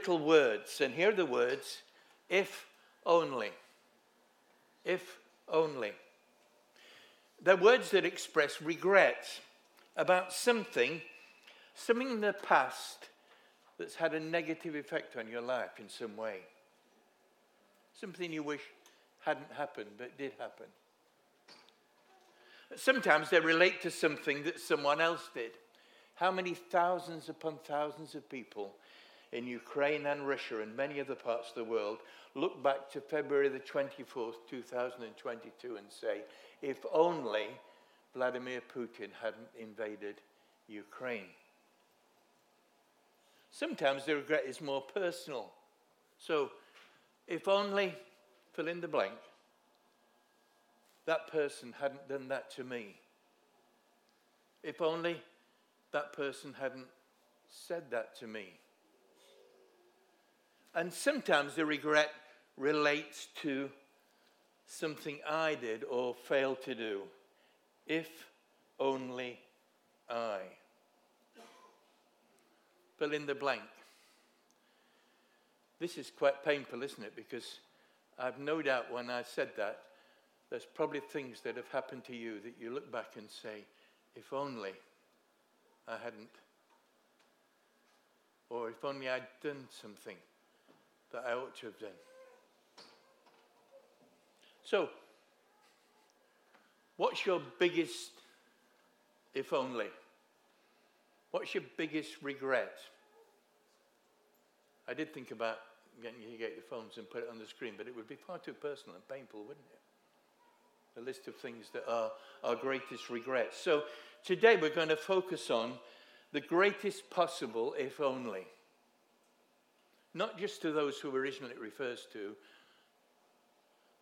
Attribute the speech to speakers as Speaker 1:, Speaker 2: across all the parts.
Speaker 1: little words, and here are the words if only. If only. They're words that express regret about something, something in the past that's had a negative effect on your life in some way. Something you wish hadn't happened but did happen. Sometimes they relate to something that someone else did. How many thousands upon thousands of people in Ukraine and Russia and many other parts of the world look back to February the 24th, 2022 and say, if only Vladimir Putin hadn't invaded Ukraine. Sometimes the regret is more personal. So, if only, fill in the blank, that person hadn't done that to me. If only that person hadn't said that to me. And sometimes the regret relates to something I did or failed to do. If only I. Fill in the blank. This is quite painful, isn't it? Because I've no doubt when I said that, there's probably things that have happened to you that you look back and say, if only I hadn't. Or if only I'd done something that I ought to have done. So, what's your biggest, if only? What's your biggest regret? I did think about getting you to get your phones and put it on the screen, but it would be far too personal and painful, wouldn't it? A list of things that are our greatest regrets. So today we're going to focus on the greatest possible, if only. Not just to those who originally it refers to,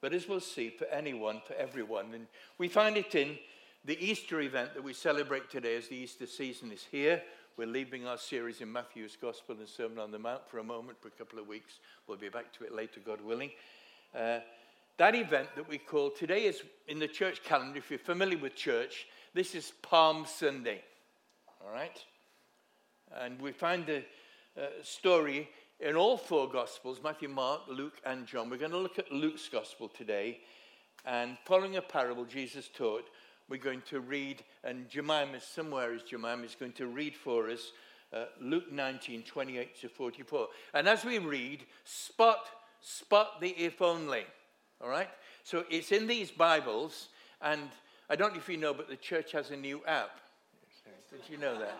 Speaker 1: but as we'll see, for anyone, for everyone. And we find it in the Easter event that we celebrate today as the Easter season is here. We're leaving our series in Matthew's Gospel and Sermon on the Mount for a moment, for a couple of weeks. We'll be back to it later, God willing. Uh, that event that we call today is in the church calendar. If you're familiar with church, this is Palm Sunday. All right? And we find the uh, story in all four Gospels Matthew, Mark, Luke, and John. We're going to look at Luke's Gospel today. And following a parable Jesus taught, we're going to read, and Jemima, somewhere is Jemima, is going to read for us uh, Luke 19, 28 to 44. And as we read, spot, spot the if only. All right? So it's in these Bibles, and I don't know if you know, but the church has a new app. Did you know that?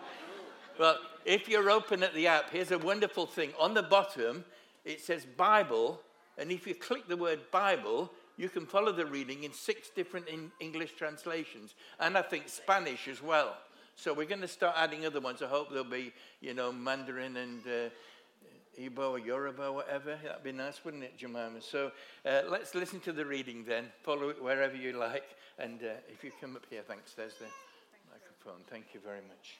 Speaker 1: Well, if you're open at the app, here's a wonderful thing. On the bottom, it says Bible, and if you click the word Bible, you can follow the reading in six different English translations, and I think Spanish as well. So we're going to start adding other ones. I hope there'll be, you know, Mandarin and uh, Igbo or Yoruba, or whatever. That'd be nice, wouldn't it, Jemima? So uh, let's listen to the reading then. Follow it wherever you like. And uh, if you come up here, thanks. There's the microphone. Thank you very much.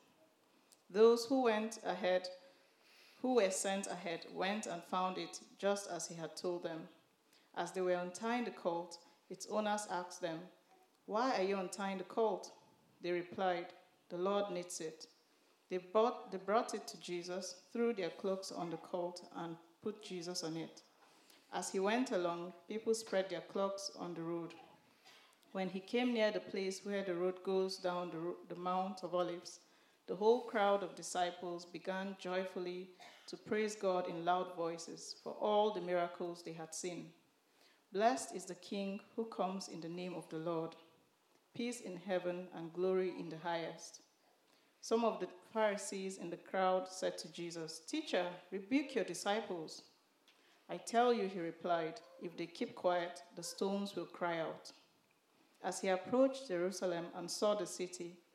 Speaker 2: Those who went ahead, who were sent ahead, went and found it just as he had told them. As they were untying the colt, its owners asked them, Why are you untying the colt? They replied, The Lord needs it. They brought, they brought it to Jesus, threw their cloaks on the colt, and put Jesus on it. As he went along, people spread their cloaks on the road. When he came near the place where the road goes down the, the Mount of Olives, the whole crowd of disciples began joyfully to praise God in loud voices for all the miracles they had seen. Blessed is the King who comes in the name of the Lord. Peace in heaven and glory in the highest. Some of the Pharisees in the crowd said to Jesus, Teacher, rebuke your disciples. I tell you, he replied, if they keep quiet, the stones will cry out. As he approached Jerusalem and saw the city,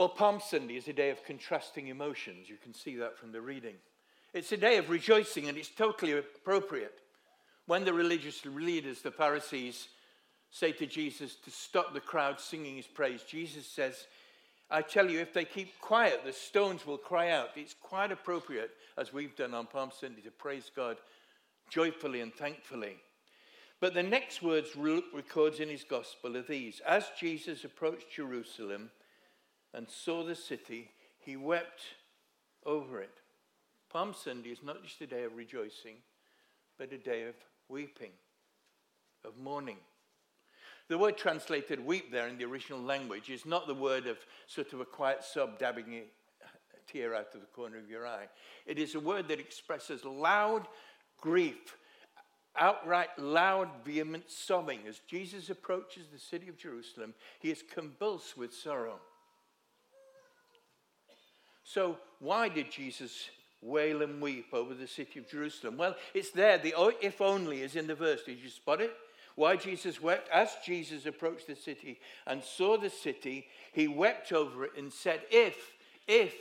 Speaker 1: Well, Palm Sunday is a day of contrasting emotions. You can see that from the reading. It's a day of rejoicing, and it's totally appropriate. When the religious leaders, the Pharisees, say to Jesus to stop the crowd singing his praise, Jesus says, I tell you, if they keep quiet, the stones will cry out. It's quite appropriate, as we've done on Palm Sunday, to praise God joyfully and thankfully. But the next words Luke records in his gospel are these As Jesus approached Jerusalem, and saw the city, he wept over it. Palm Sunday is not just a day of rejoicing, but a day of weeping, of mourning. The word translated weep there in the original language is not the word of sort of a quiet sob dabbing a tear out of the corner of your eye. It is a word that expresses loud grief, outright loud, vehement sobbing. As Jesus approaches the city of Jerusalem, he is convulsed with sorrow. So, why did Jesus wail and weep over the city of Jerusalem? Well, it's there. The if only is in the verse. Did you spot it? Why Jesus wept? As Jesus approached the city and saw the city, he wept over it and said, If, if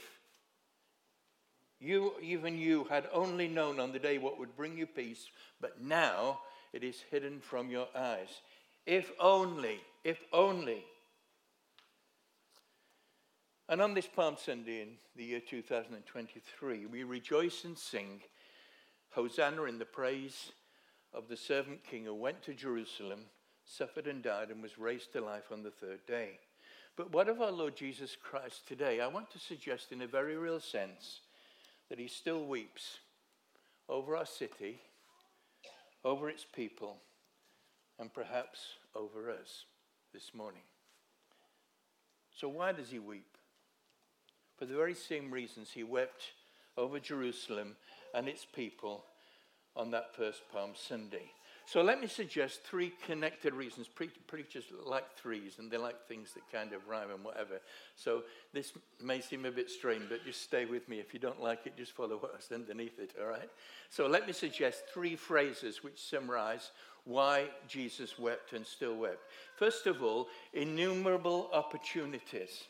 Speaker 1: you, even you, had only known on the day what would bring you peace, but now it is hidden from your eyes. If only, if only. And on this Palm Sunday in the year 2023, we rejoice and sing Hosanna in the praise of the servant king who went to Jerusalem, suffered and died, and was raised to life on the third day. But what of our Lord Jesus Christ today? I want to suggest, in a very real sense, that he still weeps over our city, over its people, and perhaps over us this morning. So, why does he weep? For the very same reasons he wept over Jerusalem and its people on that first Palm Sunday. So let me suggest three connected reasons. Pre- preachers like threes, and they like things that kind of rhyme and whatever. So this may seem a bit strange, but just stay with me. If you don't like it, just follow what's underneath it, all right? So let me suggest three phrases which summarize why Jesus wept and still wept. First of all, innumerable opportunities.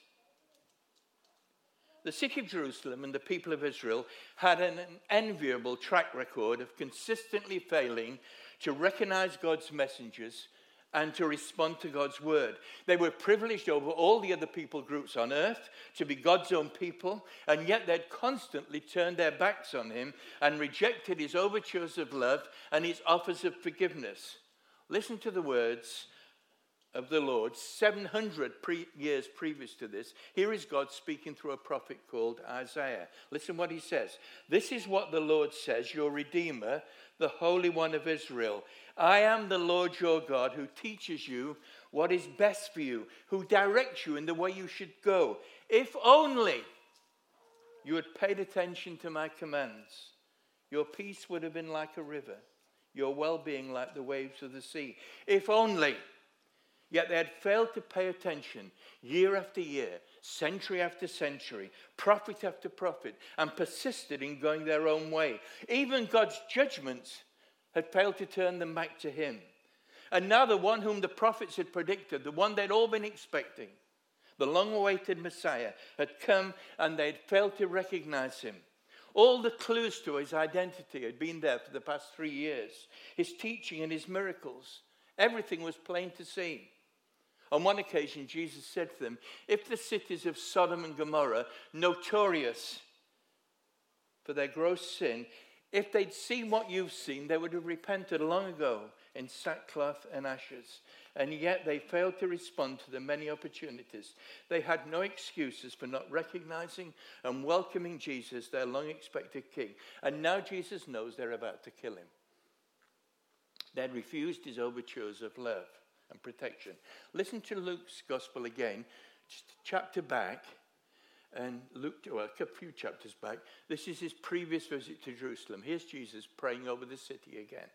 Speaker 1: The city of Jerusalem and the people of Israel had an enviable track record of consistently failing to recognize God's messengers and to respond to God's word. They were privileged over all the other people groups on earth to be God's own people, and yet they'd constantly turned their backs on him and rejected his overtures of love and his offers of forgiveness. Listen to the words of the Lord, 700 pre- years previous to this, here is God speaking through a prophet called Isaiah. Listen what he says. This is what the Lord says, your Redeemer, the Holy One of Israel. I am the Lord your God who teaches you what is best for you, who directs you in the way you should go. If only you had paid attention to my commands, your peace would have been like a river, your well being like the waves of the sea. If only Yet they had failed to pay attention year after year, century after century, prophet after prophet, and persisted in going their own way. Even God's judgments had failed to turn them back to Him. And now, the one whom the prophets had predicted, the one they'd all been expecting, the long awaited Messiah, had come and they'd failed to recognize him. All the clues to his identity had been there for the past three years his teaching and his miracles. Everything was plain to see. On one occasion, Jesus said to them, If the cities of Sodom and Gomorrah, notorious for their gross sin, if they'd seen what you've seen, they would have repented long ago in sackcloth and ashes. And yet they failed to respond to the many opportunities. They had no excuses for not recognizing and welcoming Jesus, their long expected king. And now Jesus knows they're about to kill him. They'd refused his overtures of love and protection. Listen to Luke's gospel again, chapter back, and Luke, well, a few chapters back. This is his previous visit to Jerusalem. Here's Jesus praying over the city again.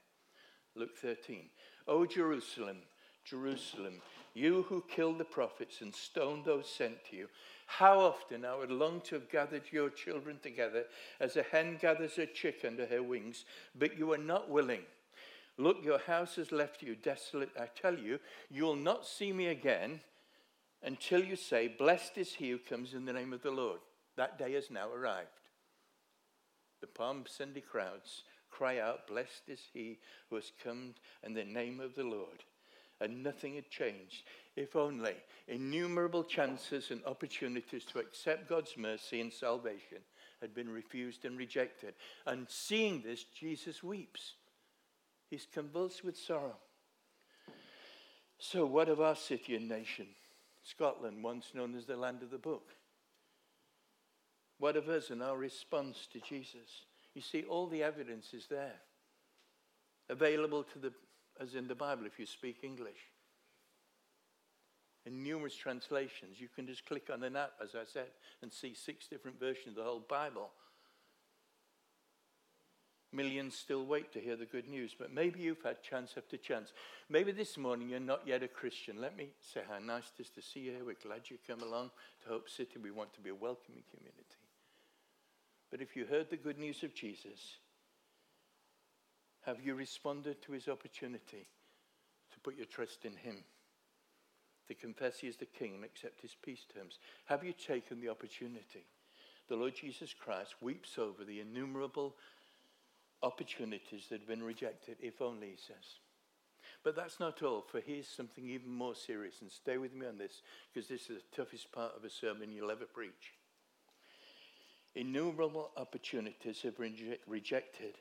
Speaker 1: Luke 13. O Jerusalem, Jerusalem, you who killed the prophets and stoned those sent to you, how often I would long to have gathered your children together as a hen gathers her chick under her wings, but you are not willing. Look, your house has left you desolate. I tell you, you'll not see me again until you say, Blessed is he who comes in the name of the Lord. That day has now arrived. The Palm Sunday crowds cry out, Blessed is he who has come in the name of the Lord. And nothing had changed. If only innumerable chances and opportunities to accept God's mercy and salvation had been refused and rejected. And seeing this, Jesus weeps. He's convulsed with sorrow. So, what of our city and nation? Scotland, once known as the land of the book. What of us and our response to Jesus? You see, all the evidence is there, available to the, as in the Bible if you speak English. In numerous translations, you can just click on an app, as I said, and see six different versions of the whole Bible. Millions still wait to hear the good news, but maybe you've had chance after chance. Maybe this morning you're not yet a Christian. Let me say how nice it is to see you here. We're glad you come along to Hope City. We want to be a welcoming community. But if you heard the good news of Jesus, have you responded to his opportunity to put your trust in him? To confess he is the king and accept his peace terms? Have you taken the opportunity? The Lord Jesus Christ weeps over the innumerable opportunities that have been rejected, if only, he says. But that's not all, for here's something even more serious, and stay with me on this, because this is the toughest part of a sermon you'll ever preach. Innumerable opportunities have been rejected,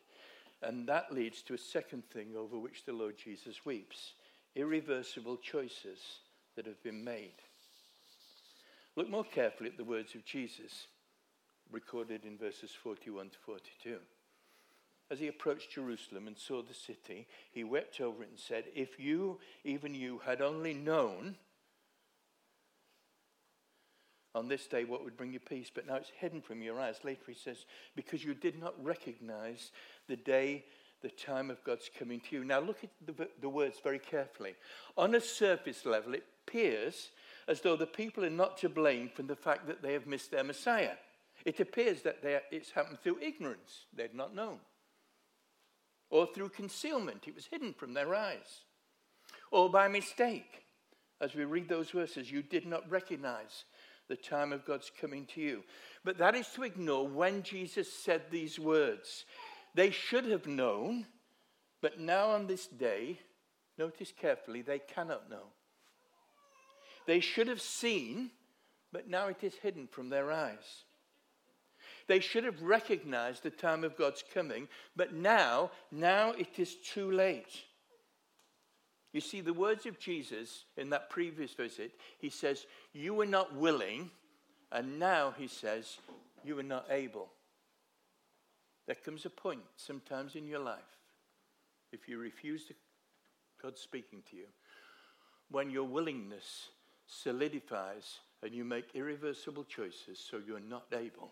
Speaker 1: and that leads to a second thing over which the Lord Jesus weeps irreversible choices that have been made. Look more carefully at the words of Jesus recorded in verses 41 to 42 as he approached Jerusalem and saw the city, he wept over it and said, If you, even you, had only known on this day what would bring you peace, but now it's hidden from your eyes. Later he says, Because you did not recognize the day, the time of God's coming to you. Now look at the, the words very carefully. On a surface level, it appears as though the people are not to blame for the fact that they have missed their Messiah. It appears that it's happened through ignorance. They've not known or through concealment. It was hidden from their eyes. Or by mistake. As we read those verses, you did not recognize the time of God's coming to you. But that is to ignore when Jesus said these words. They should have known, but now on this day, notice carefully, they cannot know. They should have seen, but now it is hidden from their eyes. They should have recognized the time of God's coming, but now, now it is too late. You see, the words of Jesus in that previous visit, he says, You were not willing, and now he says, You were not able. There comes a point sometimes in your life, if you refuse to, God speaking to you, when your willingness solidifies and you make irreversible choices so you're not able.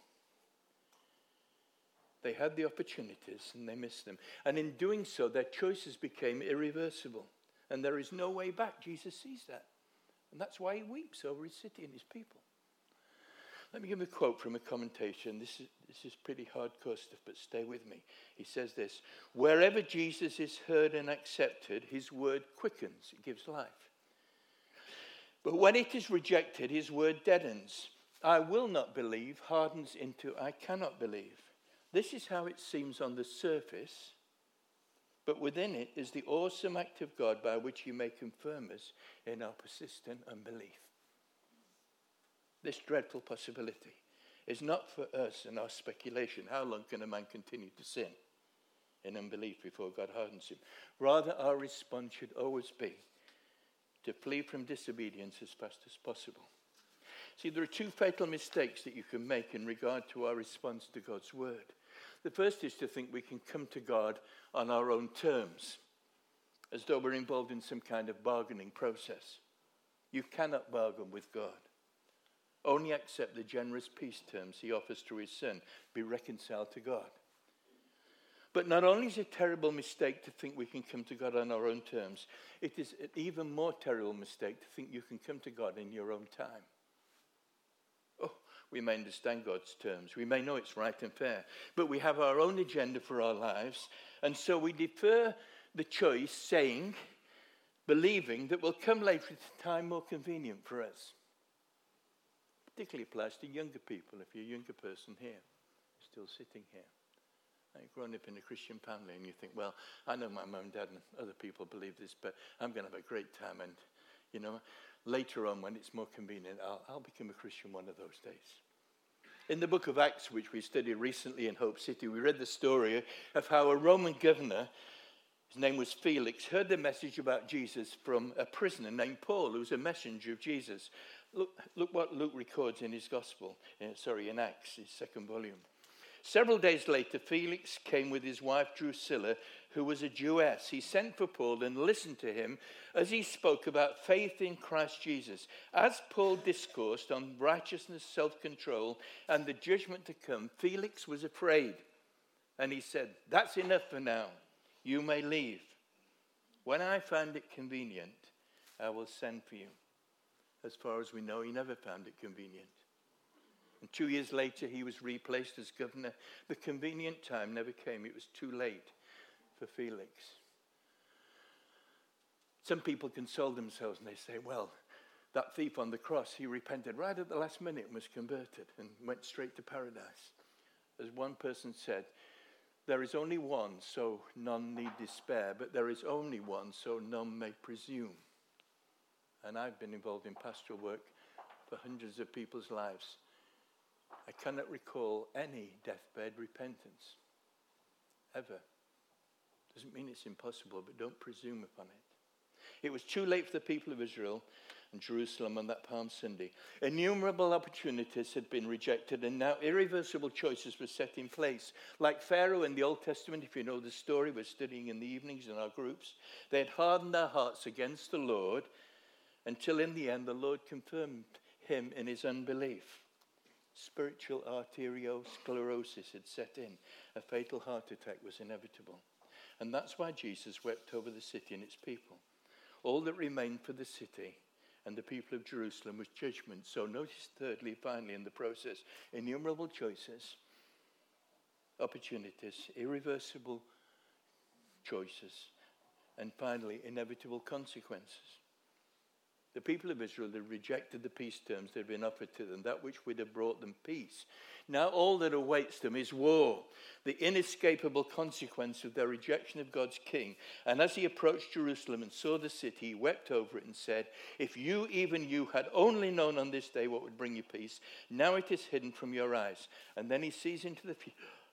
Speaker 1: They had the opportunities and they missed them. And in doing so, their choices became irreversible. And there is no way back. Jesus sees that. And that's why he weeps over his city and his people. Let me give a quote from a commentation. This is, this is pretty hardcore stuff, but stay with me. He says this Wherever Jesus is heard and accepted, his word quickens, it gives life. But when it is rejected, his word deadens. I will not believe hardens into I cannot believe. This is how it seems on the surface, but within it is the awesome act of God by which He may confirm us in our persistent unbelief. This dreadful possibility is not for us and our speculation. How long can a man continue to sin in unbelief before God hardens him? Rather, our response should always be to flee from disobedience as fast as possible. See, there are two fatal mistakes that you can make in regard to our response to God's word. The first is to think we can come to God on our own terms. as though we're involved in some kind of bargaining process. You cannot bargain with God. Only accept the generous peace terms he offers to his son. Be reconciled to God. But not only is it a terrible mistake to think we can come to God on our own terms, it is an even more terrible mistake to think you can come to God in your own time. We may understand God's terms. We may know it's right and fair. But we have our own agenda for our lives. And so we defer the choice, saying, believing that will come later at a time more convenient for us. Particularly applies to younger people, if you're a younger person here, still sitting here. You've grown up in a Christian family and you think, well, I know my mum and dad and other people believe this, but I'm going to have a great time. And, you know, later on when it's more convenient, I'll, I'll become a Christian one of those days. In the book of Acts, which we studied recently in Hope City, we read the story of how a Roman governor, his name was Felix, heard the message about Jesus from a prisoner named Paul, who was a messenger of Jesus. Look, look what Luke records in his gospel, uh, sorry, in Acts, his second volume. Several days later, Felix came with his wife Drusilla, who was a Jewess. He sent for Paul and listened to him as he spoke about faith in Christ Jesus. As Paul discoursed on righteousness, self control, and the judgment to come, Felix was afraid. And he said, That's enough for now. You may leave. When I find it convenient, I will send for you. As far as we know, he never found it convenient. And two years later, he was replaced as governor. The convenient time never came. It was too late for Felix. Some people console themselves and they say, well, that thief on the cross, he repented right at the last minute and was converted and went straight to paradise. As one person said, there is only one, so none need despair, but there is only one, so none may presume. And I've been involved in pastoral work for hundreds of people's lives. I cannot recall any deathbed repentance. Ever. Doesn't mean it's impossible, but don't presume upon it. It was too late for the people of Israel and Jerusalem on that Palm Sunday. Innumerable opportunities had been rejected, and now irreversible choices were set in place. Like Pharaoh in the Old Testament, if you know the story, we're studying in the evenings in our groups, they had hardened their hearts against the Lord until in the end the Lord confirmed him in his unbelief. Spiritual arteriosclerosis had set in. A fatal heart attack was inevitable. And that's why Jesus wept over the city and its people. All that remained for the city and the people of Jerusalem was judgment. So, notice thirdly, finally, in the process, innumerable choices, opportunities, irreversible choices, and finally, inevitable consequences. The people of Israel had rejected the peace terms that had been offered to them, that which would have brought them peace. Now, all that awaits them is war, the inescapable consequence of their rejection of God's king. And as he approached Jerusalem and saw the city, he wept over it and said, If you, even you, had only known on this day what would bring you peace, now it is hidden from your eyes. And then he sees into the future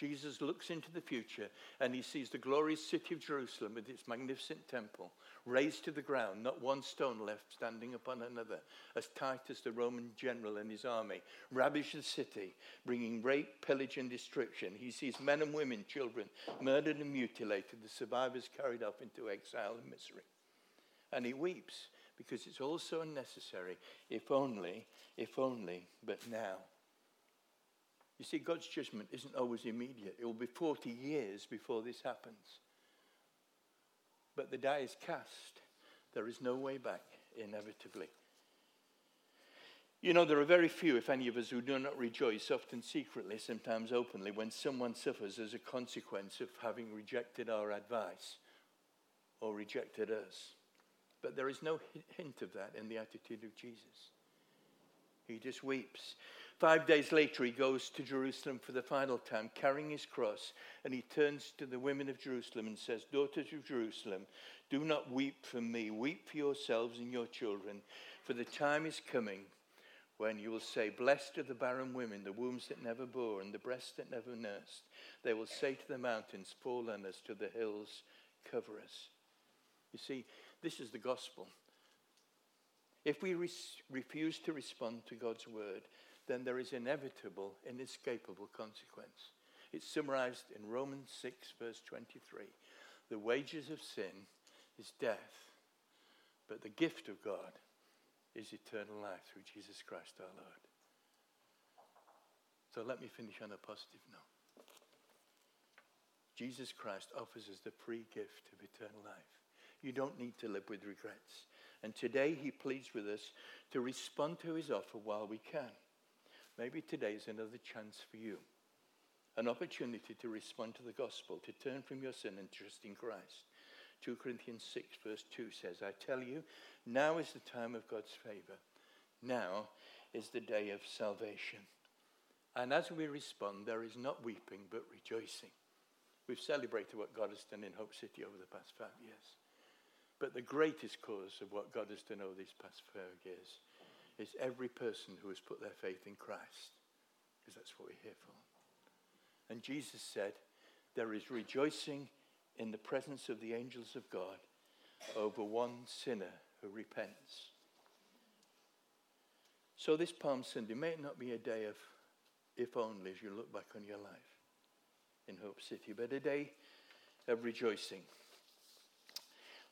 Speaker 1: Jesus looks into the future and he sees the glorious city of Jerusalem with its magnificent temple razed to the ground, not one stone left standing upon another, as Titus, the Roman general and his army, ravaged the city, bringing rape, pillage, and destruction. He sees men and women, children, murdered and mutilated, the survivors carried off into exile and misery. And he weeps because it's all so unnecessary, if only, if only, but now. You see, God's judgment isn't always immediate. It will be 40 years before this happens. But the die is cast. There is no way back, inevitably. You know, there are very few, if any of us, who do not rejoice, often secretly, sometimes openly, when someone suffers as a consequence of having rejected our advice or rejected us. But there is no hint of that in the attitude of Jesus. He just weeps. Five days later, he goes to Jerusalem for the final time, carrying his cross, and he turns to the women of Jerusalem and says, Daughters of Jerusalem, do not weep for me. Weep for yourselves and your children, for the time is coming when you will say, Blessed are the barren women, the wombs that never bore, and the breasts that never nursed. They will say to the mountains, Fall on us, to the hills, cover us. You see, this is the gospel. If we re- refuse to respond to God's word, then there is inevitable, inescapable consequence. It's summarized in Romans 6, verse 23. The wages of sin is death, but the gift of God is eternal life through Jesus Christ our Lord. So let me finish on a positive note. Jesus Christ offers us the free gift of eternal life. You don't need to live with regrets. And today he pleads with us to respond to his offer while we can. Maybe today is another chance for you. An opportunity to respond to the gospel, to turn from your sin and trust in Christ. 2 Corinthians 6, verse 2 says, I tell you, now is the time of God's favor. Now is the day of salvation. And as we respond, there is not weeping, but rejoicing. We've celebrated what God has done in Hope City over the past five years. But the greatest cause of what God has done over these past five years is every person who has put their faith in Christ, because that's what we're here for. And Jesus said, There is rejoicing in the presence of the angels of God over one sinner who repents. So, this Palm Sunday may not be a day of if only as you look back on your life in Hope City, but a day of rejoicing.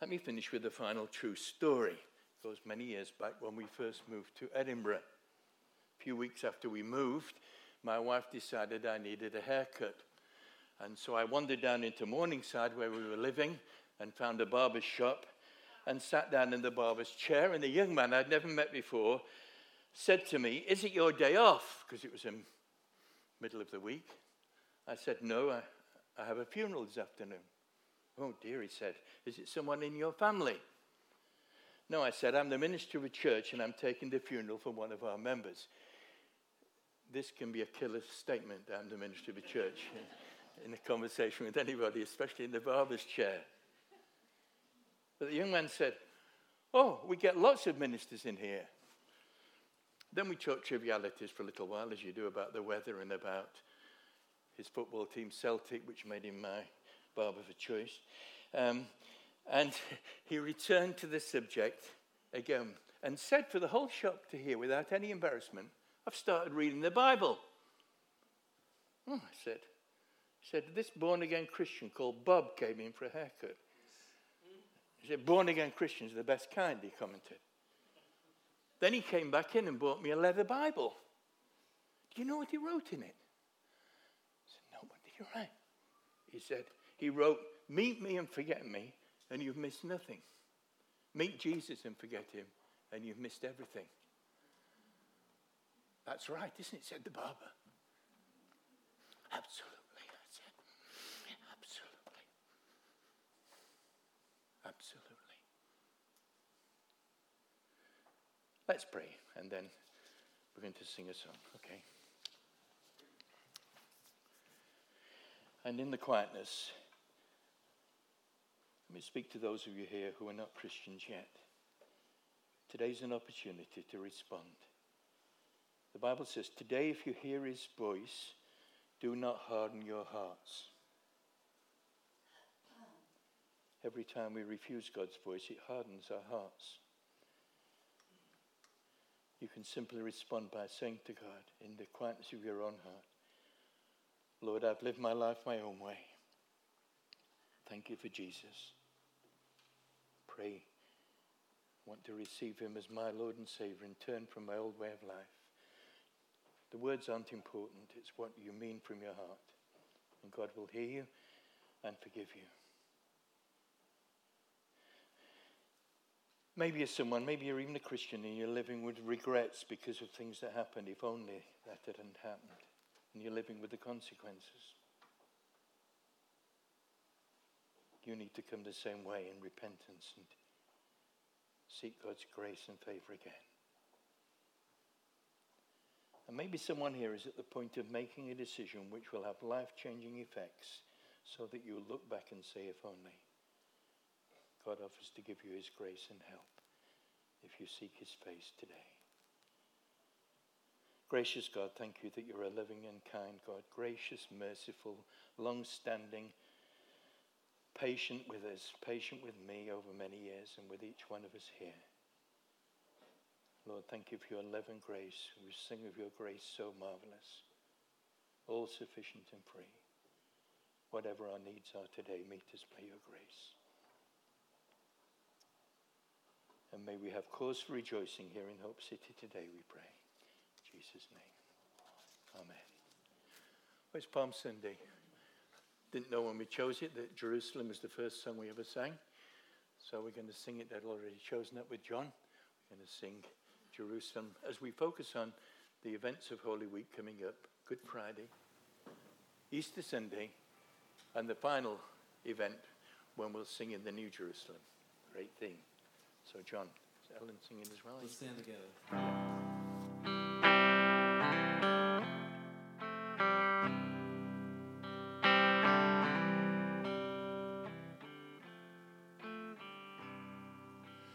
Speaker 1: Let me finish with the final true story. Goes many years back when we first moved to Edinburgh. A few weeks after we moved, my wife decided I needed a haircut. And so I wandered down into Morningside where we were living and found a barber's shop and sat down in the barber's chair. And the young man I'd never met before said to me, Is it your day off? Because it was in middle of the week. I said, No, I, I have a funeral this afternoon. Oh dear, he said, Is it someone in your family? No, I said, I'm the minister of a church and I'm taking the funeral for one of our members. This can be a killer statement, I'm the minister of a church, in a conversation with anybody, especially in the barber's chair. But the young man said, Oh, we get lots of ministers in here. Then we talked trivialities for a little while, as you do, about the weather and about his football team, Celtic, which made him my barber for choice. Um, and he returned to the subject again and said for the whole shop to hear, without any embarrassment, I've started reading the Bible. Oh, I said, he said, this born again Christian called Bob came in for a haircut. He said, born again Christians are the best kind, he commented. Then he came back in and bought me a leather Bible. Do you know what he wrote in it? I said, No, what did he write? He said, He wrote, Meet me and forget me, and you've missed nothing. Meet Jesus and forget him, and you've missed everything. That's right, isn't it? said the barber. Absolutely, I said. Absolutely. Absolutely. Let's pray, and then we're going to sing a song, okay? And in the quietness, let me speak to those of you here who are not Christians yet. Today's an opportunity to respond. The Bible says, Today, if you hear his voice, do not harden your hearts. Every time we refuse God's voice, it hardens our hearts. You can simply respond by saying to God, in the quietness of your own heart, Lord, I've lived my life my own way. Thank you for Jesus. Pray. I want to receive him as my Lord and Savior and turn from my old way of life. The words aren't important, it's what you mean from your heart. And God will hear you and forgive you. Maybe you're someone, maybe you're even a Christian and you're living with regrets because of things that happened. If only that hadn't happened. And you're living with the consequences. You need to come the same way in repentance and seek God's grace and favor again. And maybe someone here is at the point of making a decision which will have life changing effects so that you look back and say, if only. God offers to give you his grace and help if you seek his face today. Gracious God, thank you that you're a living and kind God, gracious, merciful, long standing, patient with us, patient with me over many years and with each one of us here. Lord, thank you for your love and grace. We sing of your grace so marvelous, all sufficient and free. Whatever our needs are today, meet us by your grace. And may we have cause for rejoicing here in Hope City today, we pray. In Jesus' name. Amen. Well, it's Palm Sunday. Didn't know when we chose it that Jerusalem was the first song we ever sang. So we're going to sing it. They'd already chosen it with John. We're going to sing Jerusalem as we focus on the events of Holy Week coming up Good Friday, Easter Sunday, and the final event when we'll sing in the New Jerusalem. Great thing. So, John, is Ellen singing as well?
Speaker 3: Let's stand together.